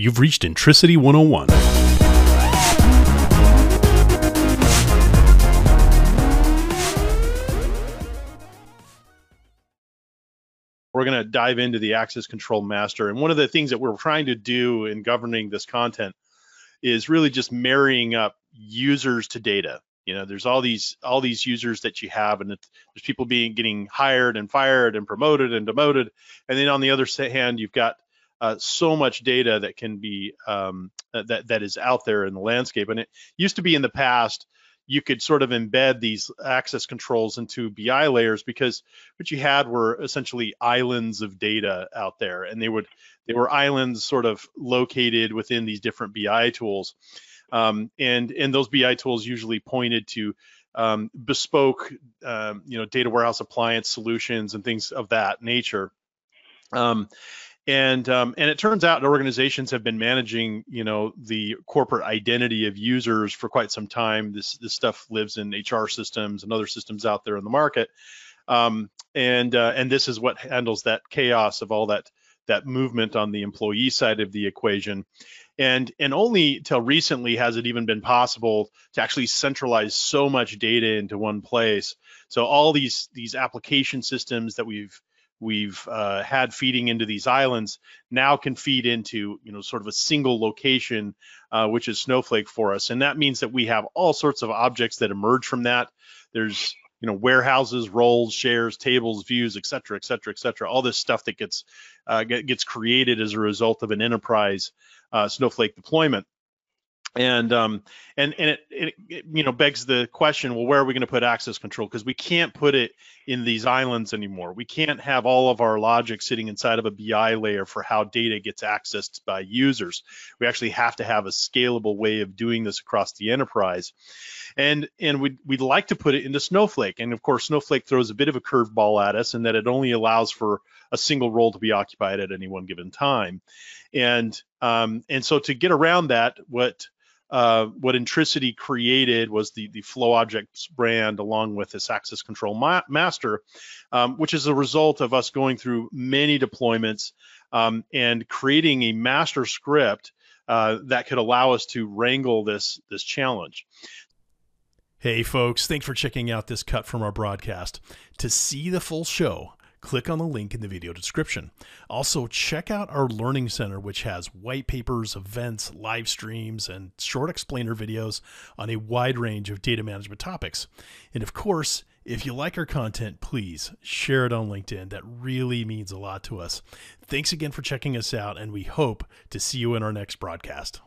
You've reached Intricity 101. We're going to dive into the access control master. And one of the things that we're trying to do in governing this content is really just marrying up users to data. You know, there's all these all these users that you have, and there's people being getting hired and fired and promoted and demoted. And then on the other hand, you've got uh, so much data that can be um, that that is out there in the landscape. And it used to be in the past you could sort of embed these access controls into BI layers because what you had were essentially islands of data out there, and they would they were islands sort of located within these different BI tools, um, and and those BI tools usually pointed to um, bespoke um, you know data warehouse appliance solutions and things of that nature. Um, and um, and it turns out organizations have been managing you know the corporate identity of users for quite some time. This this stuff lives in hr systems and other systems out there in the market. Um, and uh, and this is what handles that chaos of all that that movement on the employee side of the equation. And and only till recently has it even been possible to actually centralize so much data into one place. So all these these application systems that we've we've uh, had feeding into these islands now can feed into you know sort of a single location uh, which is snowflake for us and that means that we have all sorts of objects that emerge from that. There's you know warehouses roles shares tables views et cetera et cetera et cetera all this stuff that gets uh, gets created as a result of an enterprise uh, snowflake deployment. And um, and and it, it, it, you know begs the question well where are we going to put access control? Because we can't put it in these islands anymore. We can't have all of our logic sitting inside of a bi layer for how data gets accessed by users. We actually have to have a scalable way of doing this across the enterprise. And and we'd, we'd like to put it into snowflake. And of course snowflake throws a bit of a curveball at us in that it only allows for a single role to be occupied at any one given time. And um, and so to get around that what uh, what Intricity created was the, the Flow Objects brand along with this access control ma master, um, which is a result of us going through many deployments um, and creating a master script uh, that could allow us to wrangle this, this challenge. Hey folks, thanks for checking out this cut from our broadcast. To see the full show, click on the link in the video description. Also, check out our Learning Center, which has white papers, events, live streams, and short explainer videos on a wide range of data management topics. And of course, if you like our content, please share it on LinkedIn. That really means a lot to us. Thanks again for checking us out, and we hope to see you in our next broadcast.